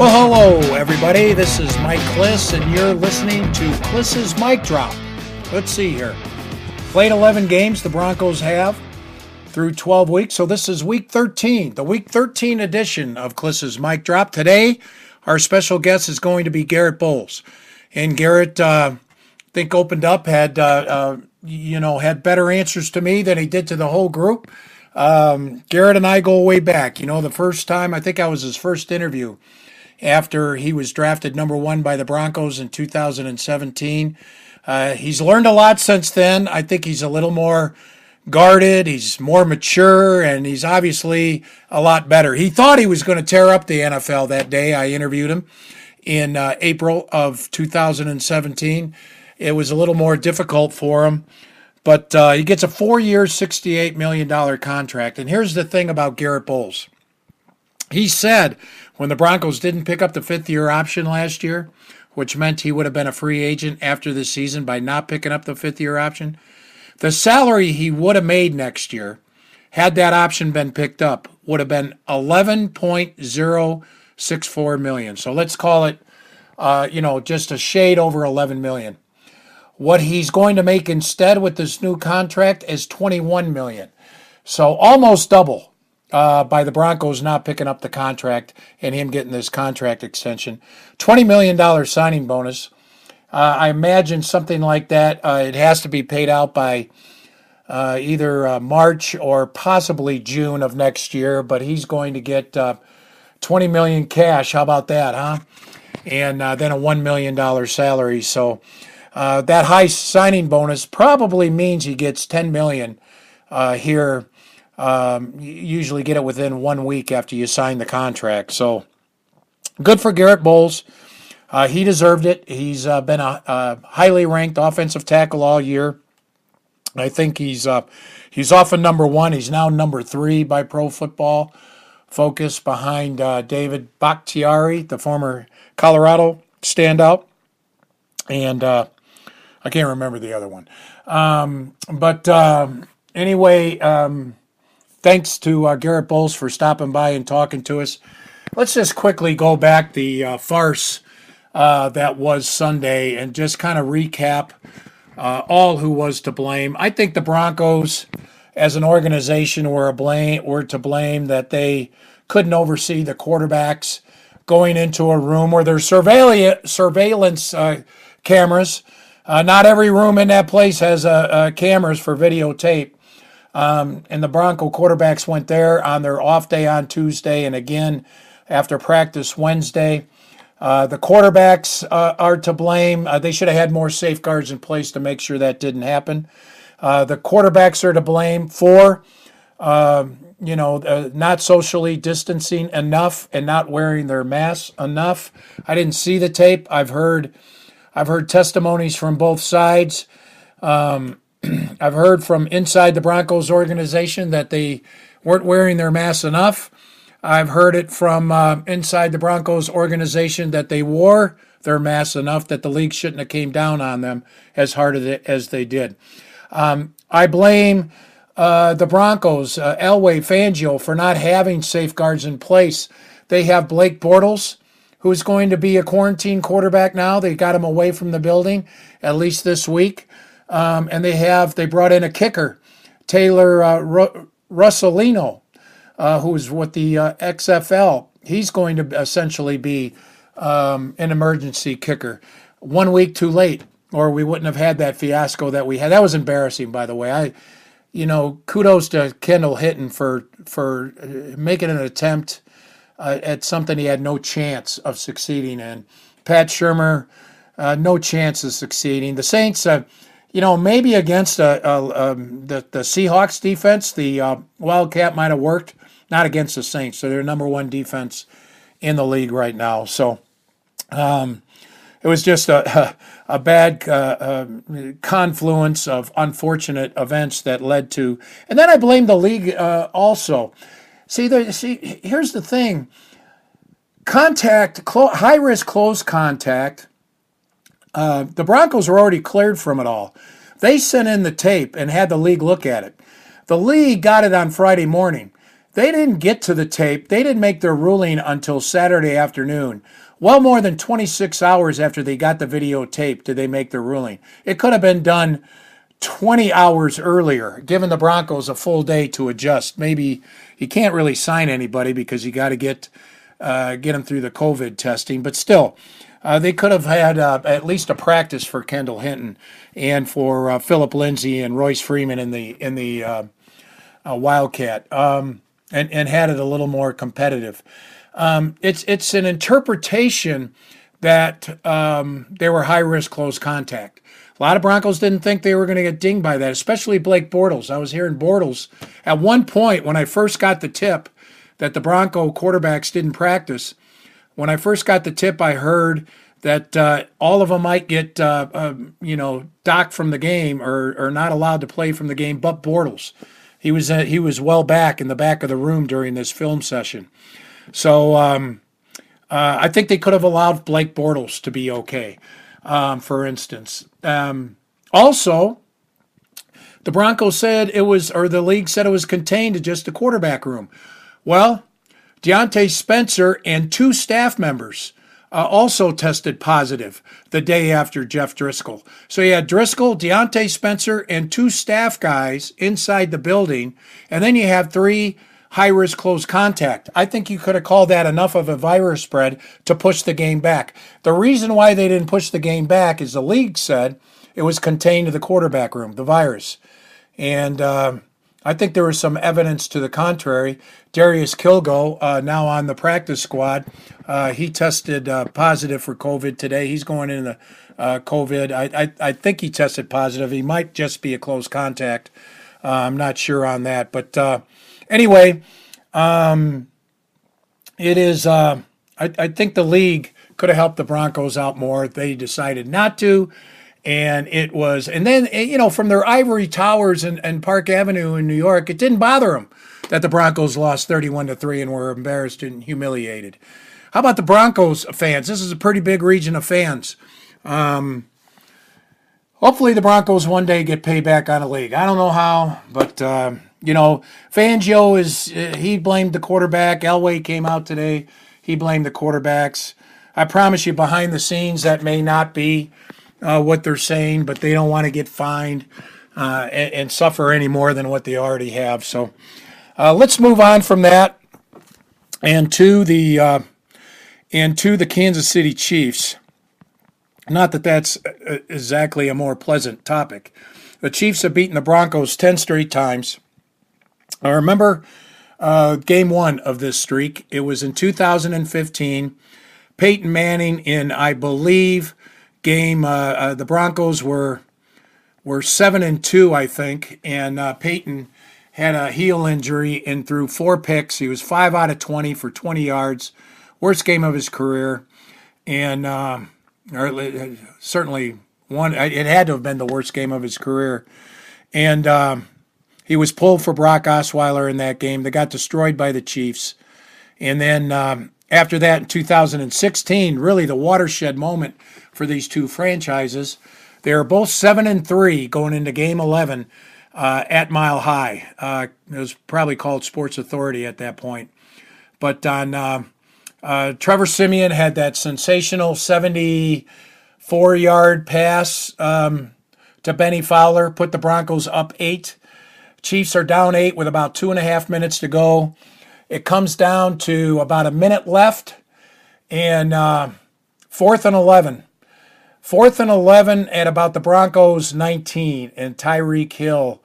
Well, hello, everybody. This is Mike Klis, and you're listening to Klis's Mic Drop. Let's see here. Played 11 games, the Broncos have through 12 weeks. So this is week 13, the week 13 edition of Klis's Mic Drop. Today, our special guest is going to be Garrett Bolles. And Garrett, uh, I think, opened up, had, uh, uh, you know, had better answers to me than he did to the whole group. Um, Garrett and I go way back. You know, the first time, I think I was his first interview after he was drafted number one by the Broncos in 2017. Uh, he's learned a lot since then. I think he's a little more guarded, he's more mature, and he's obviously a lot better. He thought he was going to tear up the NFL that day. I interviewed him in uh, April of 2017. It was a little more difficult for him. But uh, he gets a four year, $68 million contract. And here's the thing about Garrett Bolles. He said when the Broncos didn't pick up the fifth year option last year, which meant he would have been a free agent after the season by not picking up the fifth year option, the salary he would have made next year, had that option been picked up, would have been 11.064 million. So let's call it, uh, you know, just a shade over 11 million. What he's going to make instead with this new contract is 21 million. So almost double uh, by the Broncos not picking up the contract and him getting this contract extension. $20 million signing bonus. Uh, I imagine something like that. Uh, it has to be paid out by uh, either uh, March or possibly June of next year, but he's going to get uh, 20 million cash. How about that, huh? And then a $1 million salary. So that high signing bonus probably means he gets 10 million here um, usually get it within one week after you sign the contract. So good for Garrett Bolles. Uh, he deserved it. He's uh, been a, a, highly ranked offensive tackle all year. I think he's uh, he's often number one. He's now number three by Pro Football Focus behind uh, David Bakhtiari, the former Colorado standout, and uh, I can't remember the other one. Um, but um, anyway. Um, thanks to uh, Garrett Bolles for stopping by and talking to us. Let's just quickly go back the uh, farce uh, that was Sunday and just kind of recap uh, all who was to blame. I think the Broncos, as an organization, were a blame were to blame that they couldn't oversee the quarterbacks going into a room where there's surveillance surveillance uh, cameras. Uh, not every room in that place has cameras for videotape. Um, and the Bronco quarterbacks went there on their off day on Tuesday and again after practice Wednesday. Uh, the quarterbacks uh, are to blame. Uh, they should have had more safeguards in place to make sure that didn't happen. Uh, the quarterbacks are to blame for, um, you know, uh, not socially distancing enough and not wearing their masks enough. I didn't see the tape. I've heard, I've heard testimonies from both sides. Um, I've heard from inside the Broncos organization that they weren't wearing their masks enough. I've heard it from uh, inside the Broncos organization that they wore their masks enough that the league shouldn't have came down on them as hard as they did. Um, I blame uh, the Broncos, uh, Elway, Fangio, for not having safeguards in place. They have Blake Bortles, who's going to be a quarantine quarterback now. They got him away from the building, at least this week. Um, and they have they brought in a kicker, Taylor uh, Ru- Russolino, uh, who's with the uh, XFL. He's going to essentially be um, an emergency kicker. One week too late, or we wouldn't have had that fiasco that we had. That was embarrassing, by the way. I, you know, kudos to Kendall Hinton for for uh, making an attempt uh, at something he had no chance of succeeding in. Pat Shurmur, uh, no chance of succeeding. The Saints you know, maybe against a, a, um, the the Seahawks defense, the uh, Wildcat might have worked. Not against the Saints, so they're number one defense in the league right now. So um, it was just a a, bad uh, uh, confluence of unfortunate events that led to. And then I blame the league uh, also. See, see, here's the thing: contact, clo- high risk close contact uh, the Broncos were already cleared from it all. They sent in the tape and had the league look at it. The league got it on Friday morning. they didn't get to the tape. They didn't make their ruling until Saturday afternoon. Well, more than 26 hours after they got the videotape did they make their ruling. It could have been done 20 hours earlier, giving the Broncos a full day to adjust. Maybe you can't really sign anybody because you got to get uh, get them through the COVID testing, but still, uh, they could have had uh, at least a practice for Kendall Hinton and for uh, Phillip Lindsay and Royce Freeman in the in the uh, uh, Wildcat, um, and and had it a little more competitive. Um, it's it's an interpretation that um, they were high risk close contact. A lot of Broncos didn't think they were going to get dinged by that, especially Blake Bortles. I was hearing Bortles at one point when I first got the tip that the Bronco quarterbacks didn't practice. When I first got the tip, I heard that uh, all of them might get, uh, uh, you know, docked from the game or, or not allowed to play from the game, but Bortles. He was uh, he was well back in the back of the room during this film session. So um, uh, I think they could have allowed Blake Bortles to be okay, um, for instance. Um, also, the Broncos said it was, or the league said it was contained to just the quarterback room. Well, Diontae Spencer and two staff members uh, also tested positive the day after Jeff Driskel. So you had Driscoll, Diontae Spencer, and two staff guys inside the building, and then you have three high risk close contact. I think you could have called that enough of a virus spread to push the game back. The reason why they didn't push the game back is the league said it was contained to the quarterback room, the virus. And uh, I think there was some evidence to the contrary. Darius Kilgo, uh, now on the practice squad, uh, he tested uh, positive for COVID today. He's going in the uh, COVID. I, I, I, think he tested positive. He might just be a close contact. Uh, I'm not sure on that. But uh, anyway, um, it is. I, I think the league could have helped the Broncos out more. They decided not to and it was and then eh, you know from their ivory towers and, and park avenue in new york it didn't bother them that the broncos lost 31 to 3 and were embarrassed and humiliated. How about the broncos fans? This is a pretty big region of fans. Um, hopefully the broncos one day get paid back on a league. I don't know how but uh, you know fangio is uh, he blamed the quarterback. Elway came out today. He blamed the quarterbacks. I promise you behind the scenes that may not be uh, what they're saying, but they don't want to get fined uh, and, and, suffer any more than what they already have. So uh, let's move on from that and to the uh, and to the Kansas City Chiefs. Not that that's uh, exactly a more pleasant topic. The Chiefs have beaten the Broncos ten straight times. I remember uh, game one of this streak. It was in 2015. Peyton Manning in, I believe, game. Uh, uh, the Broncos were were seven and two, I think, and uh, Peyton had a heel injury and threw four picks. He was five out of twenty for twenty yards, worst game of his career, and or certainly one. It had to have been the worst game of his career, and um, he was pulled for Brock Osweiler in that game. They got destroyed by the Chiefs, and then. Um, after that, in 2016, really the watershed moment for these two franchises. They are both seven and three going into Game 11 uh, at Mile High. Uh, it was probably called Sports Authority at that point. But on uh, uh Trevor Siemian had that sensational 74 yard pass um, to Bennie Fowler, put the Broncos up eight. Chiefs are down eight with about two and a half minutes to go. It comes down to about a minute left, and uh, fourth and 11. Fourth and 11 at about the Broncos 19, and Tyreek Hill,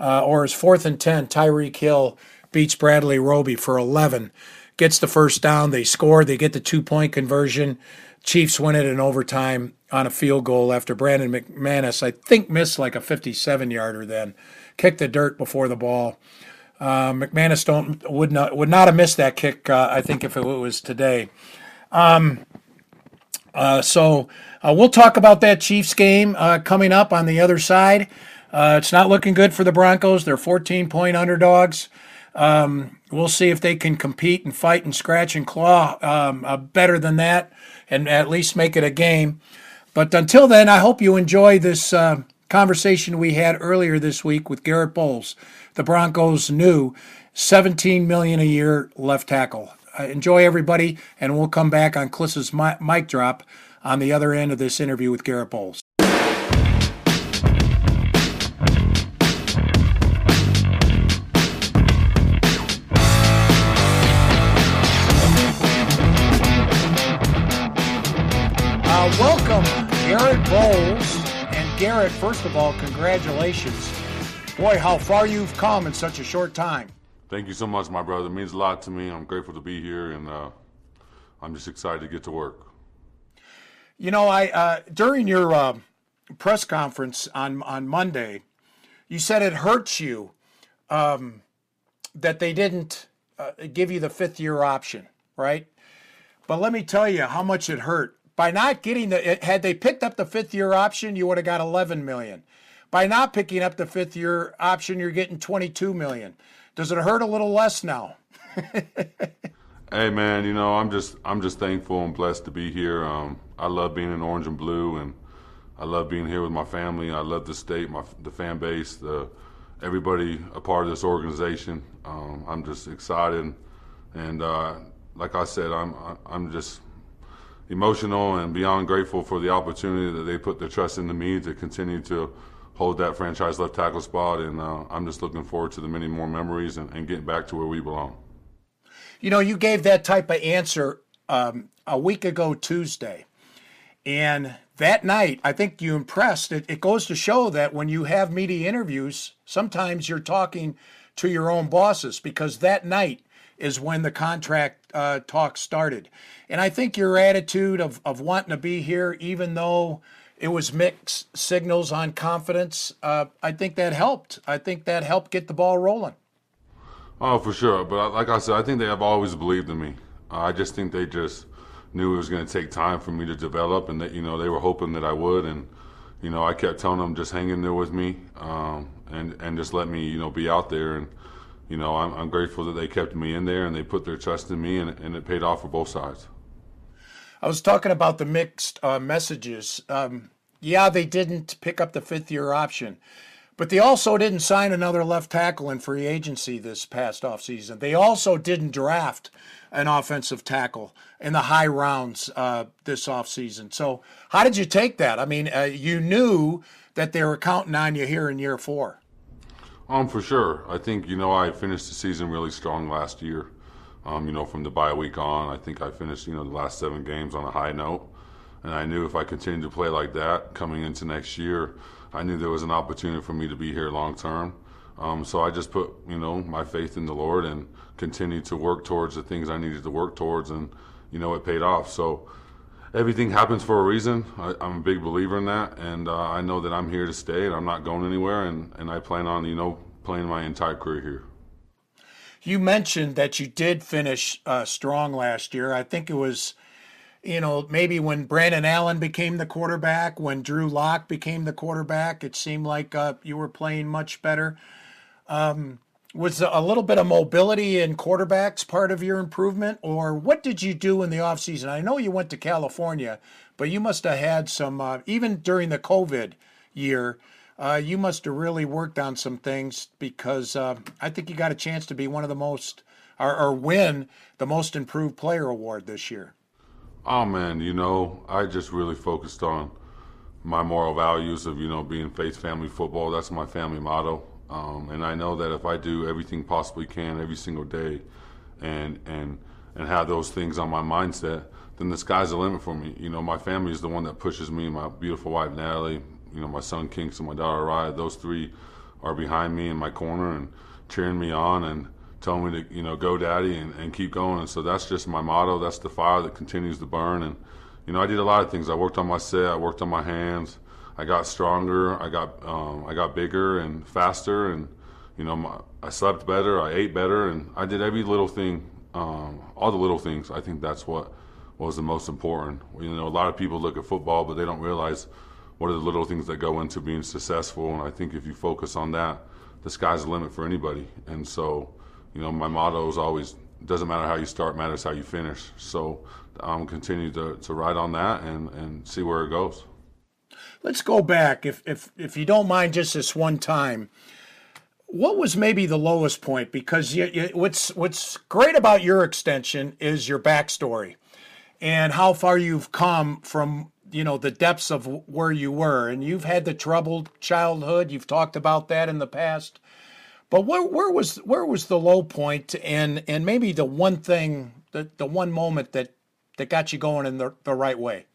uh, or is fourth and 10, Tyreek Hill beats Bradley Roby for 11. Gets the first down. They score. They get the two point conversion. Chiefs win it in overtime on a field goal after Brandon McManus, I think, missed like a 57 yarder then. Kicked the dirt before the ball. Uh, McManus don't would not would not have missed that kick. Uh, I think if it was today. Um, uh, so uh, we'll talk about that Chiefs game uh, coming up on the other side. Uh, it's not looking good for the Broncos. They're 14 point underdogs. Um, we'll see if they can compete and fight and scratch and claw um, uh, better than that and at least make it a game. But until then, I hope you enjoy this uh, conversation we had earlier this week with Garrett Bolles, the Broncos' new 17 million a year left tackle. Uh, enjoy everybody, and we'll come back on Klis's mic drop on the other end of this interview with Garrett Bolles. Uh, welcome, Garrett Bolles. And Garrett, first of all, congratulations. Boy, how far you've come in such a short time. Thank you so much, my brother. It means a lot to me. I'm grateful to be here, and uh, I'm just excited to get to work. You know, I uh, during your uh, press conference on on Monday, you said it hurts you um, that they didn't uh, give you the fifth year option, right? But let me tell you how much it hurt by not getting the. Had they picked up the fifth year option, you would have got 11 million. By not picking up the fifth year option, you're getting 22 million. Does it hurt a little less now? hey man, you know I'm just I'm just thankful and blessed to be here. Um, I love being in orange and blue, and I love being here with my family. I love the state, my the fan base, the everybody a part of this organization. Um, I'm just excited, and uh, like I said, I'm I'm just emotional and beyond grateful for the opportunity that they put their trust into me to continue to hold that franchise left tackle spot. And uh, I'm just looking forward to the many more memories and, and, getting back to where we belong. You know, you gave that type of answer um, a week ago Tuesday. And that night, I think you impressed. It, it goes to show that when you have media interviews, sometimes you're talking to your own bosses because that night is when the contract uh, talk started. And I think your attitude of, of wanting to be here, even though it was mixed signals on confidence, uh, I think that helped. I think that helped get the ball rolling. Oh, for sure. But like I said, I think they have always believed in me. I just think they just knew it was going to take time for me to develop, and that you know they were hoping that I would. And you know, I kept telling them just hang in there with me, um, and and just let me you know be out there and you know, I'm, I'm, grateful that they kept me in there and they put their trust in me, and, and it paid off for both sides. I was talking about the mixed uh, messages. Um, yeah, they didn't pick up the fifth year option, but they also didn't sign another left tackle in free agency this past offseason. They also didn't draft an offensive tackle in the high rounds uh, this offseason. So, how did you take that? I mean, uh, you knew that they were counting on you here in year four. Um, for sure. I think you know I finished the season really strong last year. Um, you know, from the bye week on, I think I finished you know the last seven games on a high note, and I knew if I continued to play like that coming into next year, I knew there was an opportunity for me to be here long term. Um, so I just put you know my faith in the Lord and continued to work towards the things I needed to work towards, and you know it paid off. So everything happens for a reason. I, am a big believer in that, and uh, I know that I'm here to stay, and I'm not going anywhere, and, and I plan on you know playing my entire career here. You mentioned that you did finish uh, strong last year. I think it was, you know, maybe when Brandon Allen became the quarterback, when Drew Lock became the quarterback, it seemed like uh, you were playing much better. Um, was a little bit of mobility in quarterbacks part of your improvement or what did you do in the offseason? I know you went to california but you must have had some uh, even during the covid year uh, you must have really worked on some things because uh, i think you got a chance to be one of the most or, or win the most improved player award this year. Oh man you know i just really focused on my moral values of you know being faith family football. That's my family motto um, and I know that if I do everything possibly can every single day, and and and have those things on my mindset, then the sky's the limit for me. You know, my family is the one that pushes me. My beautiful wife Natalie, you know, my son Kingston, my daughter Ryan. Those three are behind me in my corner and cheering me on and telling me to you know go daddy and, and keep going. And so that's just my motto. That's the fire that continues to burn. And you know, I did a lot of things. I worked on my set. I worked on my hands. I got stronger. I got um, I got bigger and faster, and you know my, I slept better. I ate better, and I did every little thing, um, all the little things. I think that's what was the most important. You know, a lot of people look at football, but they don't realize what are the little things that go into being successful. And I think if you focus on that, the sky's the limit for anybody. And so, you know, my motto is always doesn't matter how you start, matters how you finish. So I'm um, continue to, to ride on that and, and see where it goes. Let's go back, if if if you don't mind, just this one time. what was maybe the lowest point? Because you, you, what's what's great about your extension is your backstory and how far you've come from you know the depths of where you were, and you've had the troubled childhood. You've talked about that in the past, but where where was where was the low point, and and maybe the one thing, the the one moment that that got you going in the the right way.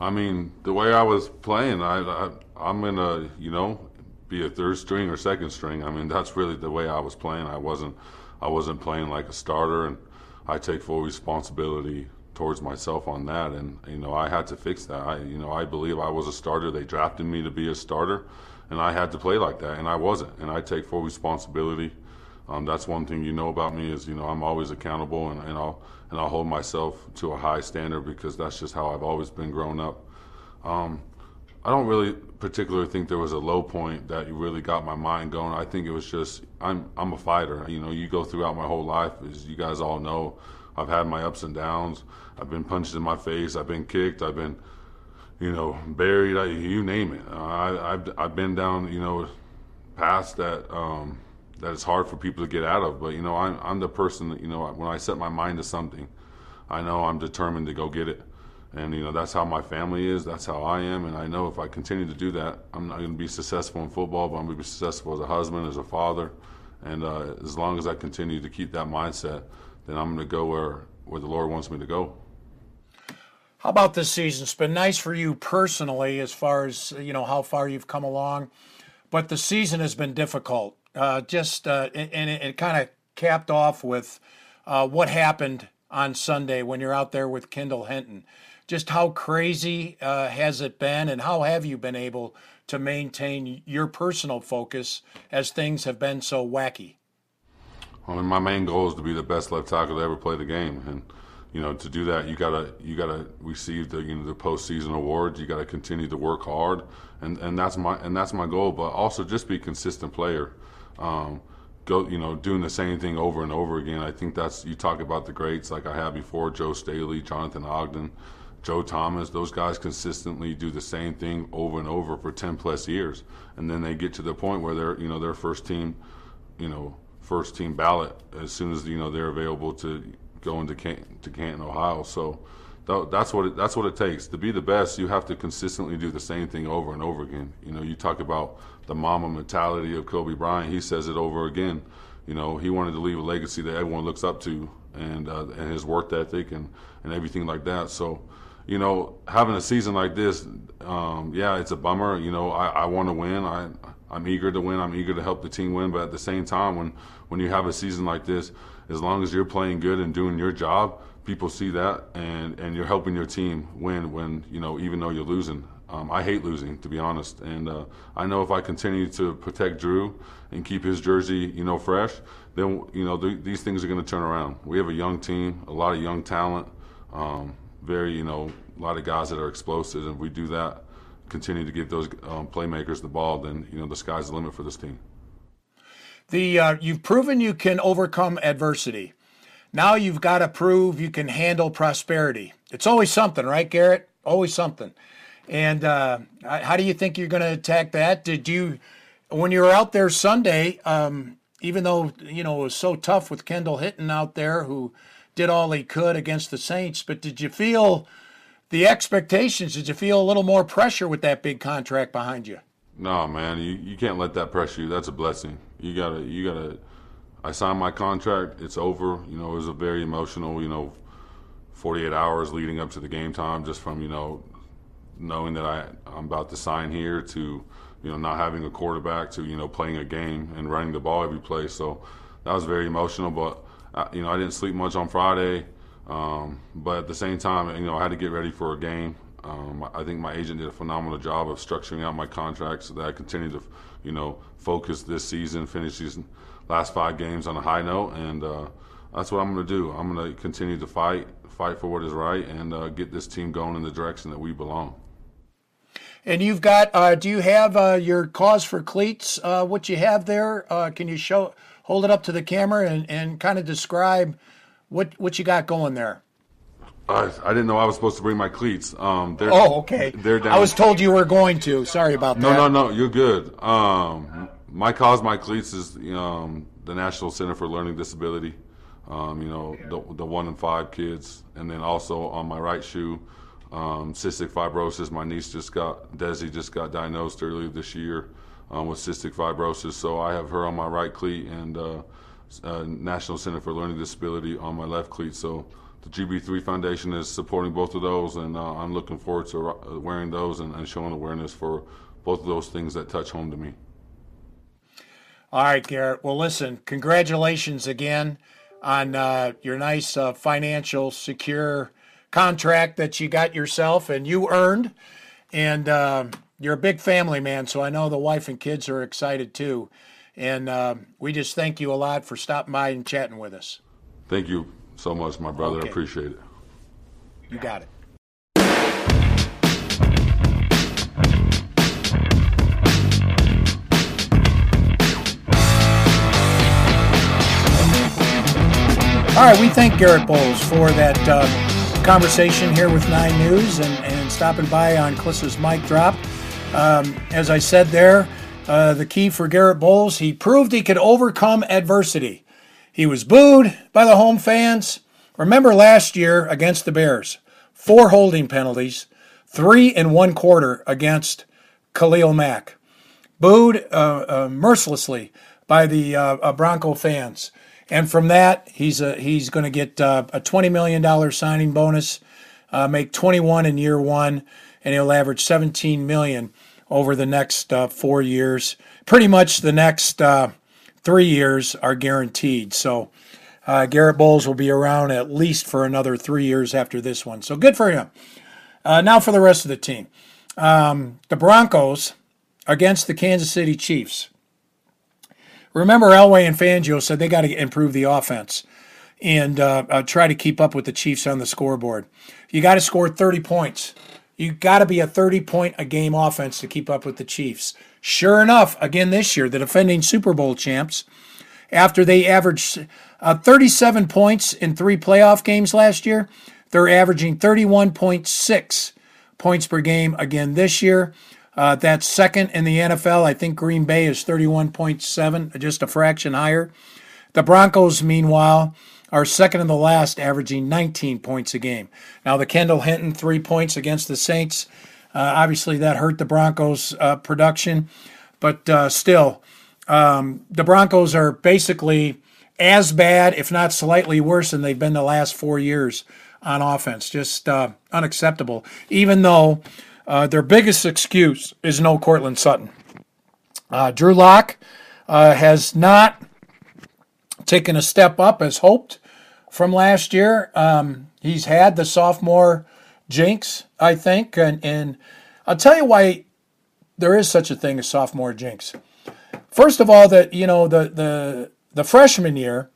I mean, the way I was playing, I, I I'm gonna you know be a third string or second string. I mean, that's really the way I was playing. I wasn't I wasn't playing like a starter, and I take full responsibility towards myself on that. And you know, I had to fix that. I you know I believe I was a starter. They drafted me to be a starter, and I had to play like that, and I wasn't. And I take full responsibility. Um, that's one thing you know about me is you know I'm always accountable, and, and I'll and I'll hold myself to a high standard because that's just how I've always been growing up. Um, I don't really particularly think there was a low point that really got my mind going. I think it was just I'm I'm a fighter. You know, you go throughout my whole life, as you guys all know, I've had my ups and downs. I've been punched in my face. I've been kicked. I've been, you know, buried. I, you name it. I, have I've been down, you know, paths that um, that it's hard for people to get out of. But you know, I'm I'm the person that you know when I set my mind to something, I know I'm determined to go get it. And you know that's how my family is that's how i am and i know if i continue to do that i'm not going to be successful in football but i'm going to be successful as a husband as a father and uh, as long as i continue to keep that mindset then i'm going to go where where the lord wants me to go. How about this season? It's been nice for you personally as far as you know how far you've come along but the season has been difficult uh, just uh, and it, it kind of capped off with uh, what happened on sunday when you're out there with kendall hinton just how crazy uh, has it been, and how have you been able to maintain your personal focus as things have been so wacky? I mean, my main goal is to be the best left tackle to ever play the game, and you know, to do that, you gotta you gotta receive the you know the postseason awards. You gotta continue to work hard, and and that's my and that's my goal. But also just be a consistent player. Um, go you know doing the same thing over and over again. I think that's you talk about the greats like I had before, Joe Staley, Jonathan Ogden. Joe Thomas, those guys consistently do the same thing over and over for 10 plus years. And then they get to the point where they're, you know, their first team, you know, first team ballot as soon as, you know, they're available to go into Canton, to Canton, Ohio. So that's what it, that's what it takes to be the best. You have to consistently do the same thing over and over again. You know, you talk about the Mamba mentality of Kobe Bryant. He says it over again. You know, he wanted to leave a legacy that everyone looks up to, and uh, and his work ethic and and everything like that. So you know, having a season like this, um, yeah, it's a bummer. You know, I, I want to win. I I'm eager to win. I'm eager to help the team win. But at the same time, when when you have a season like this, as long as you're playing good and doing your job, people see that, and and you're helping your team win. When you know, even though you're losing. Um, I hate losing, to be honest, and uh, I know if I continue to protect Drew and keep his jersey, you know, fresh, then you know th- these things are going to turn around. We have a young team, a lot of young talent. Um, very, you know, a lot of guys that are explosive, and if we do that, continue to give those um, playmakers the ball, then you know the sky's the limit for this team. The uh, you've proven you can overcome adversity. Now you've got to prove you can handle prosperity. It's always something, right, Garrett? Always something. And uh, how do you think you're going to attack that? Did you, when you were out there Sunday, um, even though you know it was so tough with Kendall Hinton out there, who did all he could against the Saints. But did you feel the expectations? Did you feel a little more pressure with that big contract behind you? No, man, you, you can't let that pressure you. That's a blessing. You gotta, you gotta. I signed my contract. It's over. You know, it was a very emotional. You know, 48 hours leading up to the game time, just from you know, knowing that I I'm about to sign here to, you know, not having a quarterback to you know playing a game and running the ball every play. So that was very emotional, but you know, I didn't sleep much on Friday, um, but at the same time, you know, I had to get ready for a game. Um, I think my agent did a phenomenal job of structuring out my contract so that I continue to, you know, focus this season, finish these last five games on a high note, and uh, that's what I'm going to do. I'm going to continue to fight, fight for what is right, and uh, get this team going in the direction that we belong. And you've got, uh, do you have uh, your cause for cleats? Uh, what you have there? Uh, can you show? hold it up to the camera and, and kind of describe what what you got going there. I, I didn't know I was supposed to bring my cleats. Um, oh, okay. They're down. I was told you were going to. Sorry about that. No, no, no. You're good. Um, my cause, my cleats is um, the National Center for Learning Disability. Um, you know, the, the one in five kids, and then also on my right shoe, um, cystic fibrosis. My niece just got, Desi just got diagnosed earlier this year um, with cystic fibrosis. So I have her on my right cleat and uh, uh, National Center for Learning Disability on my left cleat. So the GB3 Foundation is supporting both of those, and uh, I'm looking forward to uh, wearing those and, and showing awareness for both of those things that touch home to me. All right, Garrett. Well, listen, congratulations again on uh, your nice uh, financial secure contract that you got yourself and you earned. And uh, you're a big family man, so I know the wife and kids are excited too. And uh, we just thank you a lot for stopping by and chatting with us. Thank you so much, my brother. Okay. I appreciate it. You got it. All right, we thank Garrett Bolles for that uh, conversation here with Nine News and, and stopping by on Klis's mic drop. Um, as I said there, uh, the key for Garrett Bolles, he proved he could overcome adversity. He was booed by the home fans. Remember last year against the Bears, four holding penalties, three in one quarter against Khalil Mack. Booed uh, uh, mercilessly by the uh, uh, Bronco fans. And from that, he's a, he's going to get uh, a $20 million signing bonus, uh, make 21 in year one, and he'll average 17 million over the next uh, four years. Pretty much the next uh, three years are guaranteed. So uh, Garrett Bolles will be around at least for another three years after this one. So good for him. Uh, now for the rest of the team. Um, the Broncos against the Kansas City Chiefs. Remember, Elway and Fangio said they got to improve the offense and uh, uh, try to keep up with the Chiefs on the scoreboard. You got to score 30 points. You got to be a 30 point a game offense to keep up with the Chiefs. Sure enough, again this year, the defending Super Bowl champs, after they averaged uh, 37 points in three playoff games last year, they're averaging 31.6 points per game again this year. Uh, that's second in the NFL. I think Green Bay is 31.7, just a fraction higher. The Broncos, meanwhile, are second in the last, averaging 19 points a game. Now, the Kendall Hinton three points against the Saints, uh, obviously that hurt the Broncos' uh, production, but uh, still, um, the Broncos are basically as bad, if not slightly worse, than they've been the last four years on offense. Just uh, unacceptable, even though uh, their biggest excuse is no Courtland Sutton. Uh, Drew Lock uh, has not taken a step up as hoped from last year. Um, he's had the sophomore jinx, I think, and, and I'll tell you why there is such a thing as sophomore jinx. First of all, that you know the the the freshman year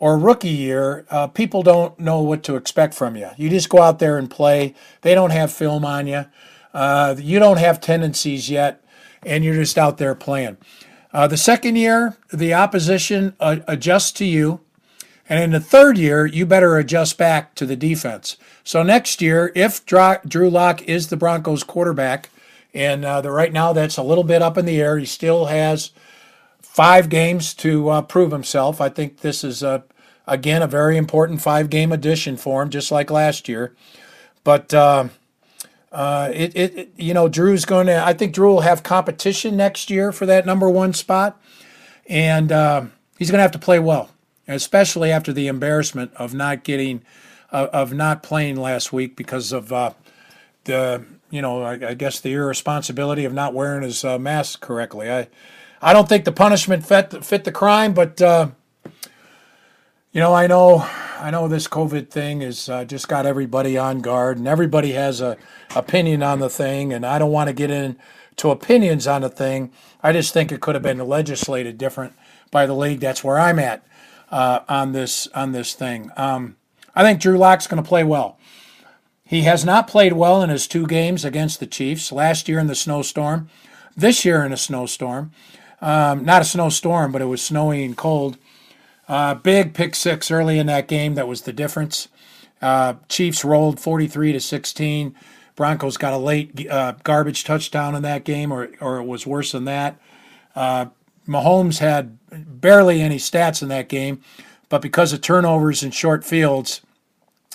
or rookie year, uh, people don't know what to expect from you. You just go out there and play. They don't have film on you. Uh, you don't have tendencies yet, and you're just out there playing. Uh, the second year, the opposition uh, adjusts to you. And in the third year, you better adjust back to the defense. So next year, if Drew Lock is the Broncos quarterback, and uh, the, right now that's a little bit up in the air, he still has five games to uh, prove himself. I think this is, a, again, a very important five game addition for him, just like last year. But uh, uh, it, it, you know, Drew's going to. I think Drew will have competition next year for that number one spot, and uh, he's going to have to play well, especially after the embarrassment of not getting, uh, of not playing last week because of uh, the, you know, I, I, guess the irresponsibility of not wearing his uh, mask correctly. I, I don't think the punishment fit fit the crime, but uh, you know, I know I know this COVID thing has uh, just got everybody on guard, and everybody has a opinion on the thing. And I don't want to get into opinions on the thing. I just think it could have been legislated different by the league. That's where I'm at uh, on this on this thing. Um, I think Drew Lock's going to play well. He has not played well in his two games against the Chiefs last year in the snowstorm, this year in a snowstorm. Um, not a snowstorm, but it was snowy and cold. Uh, big pick six early in that game. That was the difference. Uh, Chiefs rolled 43 to 16. Broncos got a late uh, garbage touchdown in that game, or or it was worse than that. Uh, Mahomes had barely any stats in that game, but because of turnovers and short fields,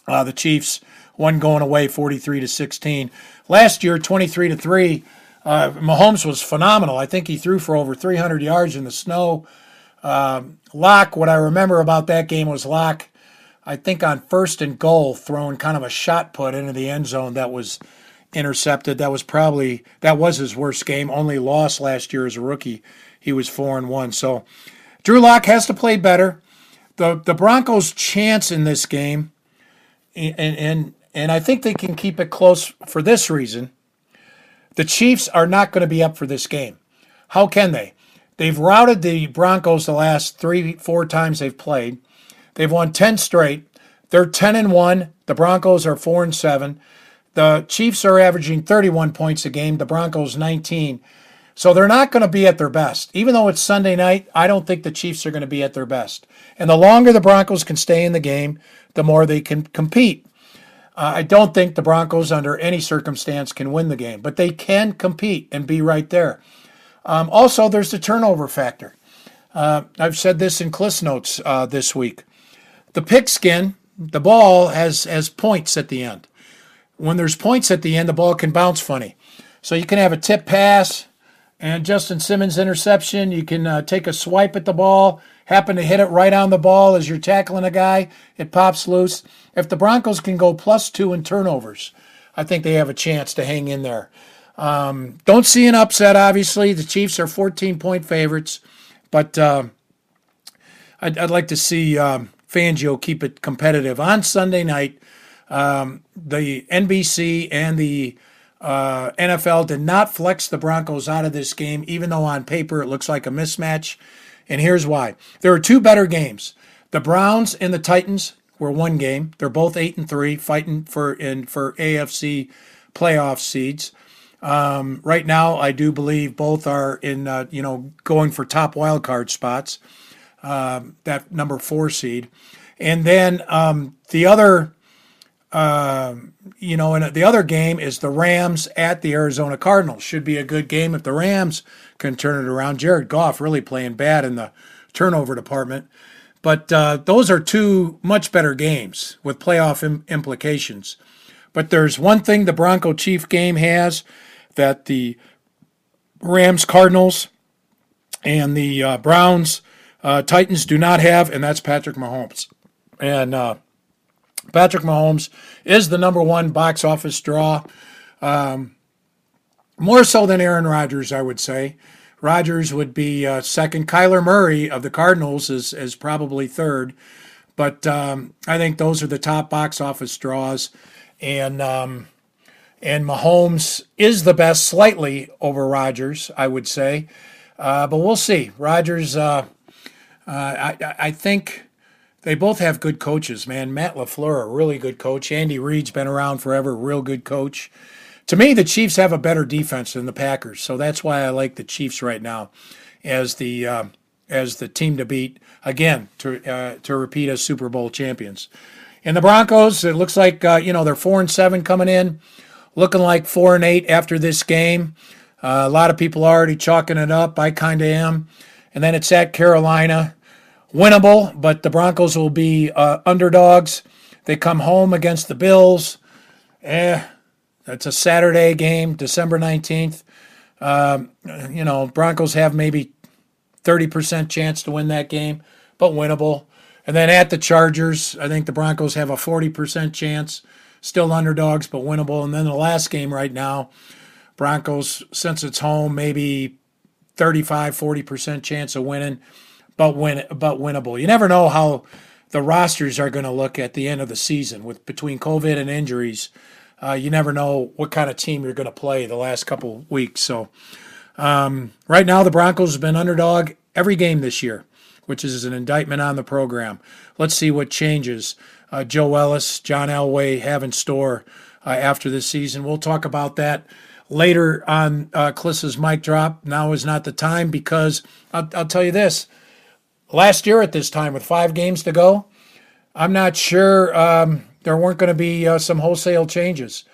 uh, the Chiefs won going away 43 to 16. Last year, 23 to three. Uh, Mahomes was phenomenal. I think he threw for over 300 yards in the snow. Um, Lock, what I remember about that game was Lock, I think on first and goal, throwing kind of a shot put into the end zone that was intercepted. That was probably that was his worst game. Only loss last year as a rookie. He was four and one. So Drew Lock has to play better. The the Broncos' chance in this game, and and and I think they can keep it close for this reason. The Chiefs are not going to be up for this game. How can they? They've routed the Broncos the last three, four times they've played. They've won 10 straight. They're 10 and 1. The Broncos are 4 and 7. The Chiefs are averaging 31 points a game, the Broncos 19. So they're not going to be at their best. Even though it's Sunday night, I don't think the Chiefs are going to be at their best. And the longer the Broncos can stay in the game, the more they can compete. Uh, I don't think the Broncos, under any circumstance, can win the game, but they can compete and be right there. Um, also, there's the turnover factor. Uh, I've said this in Cliff's notes uh, this week. The pigskin, the ball has has points at the end. When there's points at the end, the ball can bounce funny. So you can have a tip pass and Justin Simmons interception. You can uh, take a swipe at the ball, happen to hit it right on the ball as you're tackling a guy, it pops loose. If the Broncos can go plus two in turnovers, I think they have a chance to hang in there. Um, don't see an upset, obviously. The Chiefs are 14 point favorites, but uh, I'd, I'd, like to see um, Fangio keep it competitive. On Sunday night, um, the NBC and the uh, NFL did not flex the Broncos out of this game, even though on paper it looks like a mismatch. And here's why there are two better games. The Browns and the Titans were one game. They're both eight and three, fighting for in for AFC playoff seeds. Um, right now, I do believe both are in, uh, you know, going for top wild card spots. Um, that number four seed, and then um, the other, uh, you know, and the other game is the Rams at the Arizona Cardinals. Should be a good game if the Rams can turn it around. Jared Goff really playing bad in the turnover department, but uh, those are two much better games with playoff Im- implications. But there's one thing the Bronco Chief game has that the Rams, Cardinals, and the uh, Browns, uh, Titans do not have, and that's Patrick Mahomes. And uh, Patrick Mahomes is the number one box office draw, um, more so than Aaron Rodgers, I would say. Rodgers would be uh, second. Kyler Murray of the Cardinals is, is probably third. But um, I think those are the top box office draws. And um, and Mahomes is the best slightly over Rodgers, I would say. Uh, but we'll see. Rodgers, uh, uh, I, I think they both have good coaches, man. Matt LaFleur, a really good coach. Andy Reid's been around forever, real good coach. To me, the Chiefs have a better defense than the Packers, so that's why I like the Chiefs right now as the uh, as the team to beat again to uh, to repeat as Super Bowl champions. And the Broncos, it looks like uh, you know they're four and seven coming in looking like four and eight after this game. Uh, a lot of people are already chalking it up. I kind of am. And then it's at Carolina. Winnable, but the Broncos will be uh, underdogs. They come home against the Bills. Eh, it's a Saturday game, December 19th. Um, you know, Broncos have maybe 30% chance to win that game, but winnable. And then at the Chargers, I think the Broncos have a 40% chance still underdogs, but winnable. And then the last game right now, Broncos, since it's home, maybe 35, 40% chance of winning, but win but winnable. You never know how the rosters are going to look at the end of the season with between COVID and injuries. Uh, you never know what kind of team you're going to play the last couple weeks. So um, right now, the Broncos have been underdog every game this year, which is an indictment on the program. Let's see what changes uh, Joe Ellis, John Elway have in store uh, after this season. We'll talk about that later on uh, Klis's mic drop. Now is not the time because I'll, I'll tell you this. Last year at this time, with five games to go, I'm not sure um, there weren't going to be uh, some wholesale changes.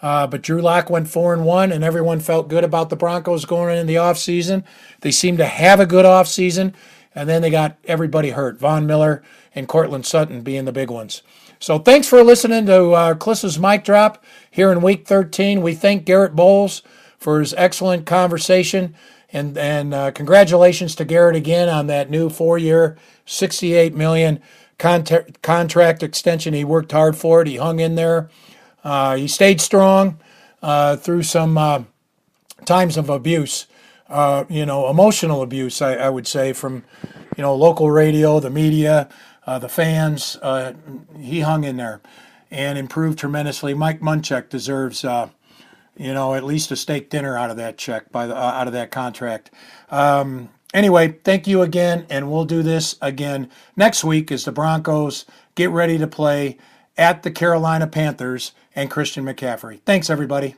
Uh, but Drew Lock went four and one, and everyone felt good about the Broncos going into the offseason. They seemed to have a good offseason, and then they got everybody hurt. Von Miller and Courtland Sutton being the big ones. So thanks for listening to uh, Klis's mic drop here in week 13. We thank Garrett Bolles for his excellent conversation. And, and uh, congratulations to Garrett again on that new four-year, 68 million contract, contract extension. He worked hard for it. He hung in there. Uh, he stayed strong uh, through some uh, times of abuse, uh, you know, emotional abuse, I, I, would say, from, you know, local radio, the media, uh, the fans. he hung in there and improved tremendously. Mike Munchak deserves you know, at least a steak dinner out of that check by the uh, out of that contract. Um, anyway, thank you again, and we'll do this again next week as the Broncos get ready to play at the Carolina Panthers and Christian McCaffrey. Thanks, everybody.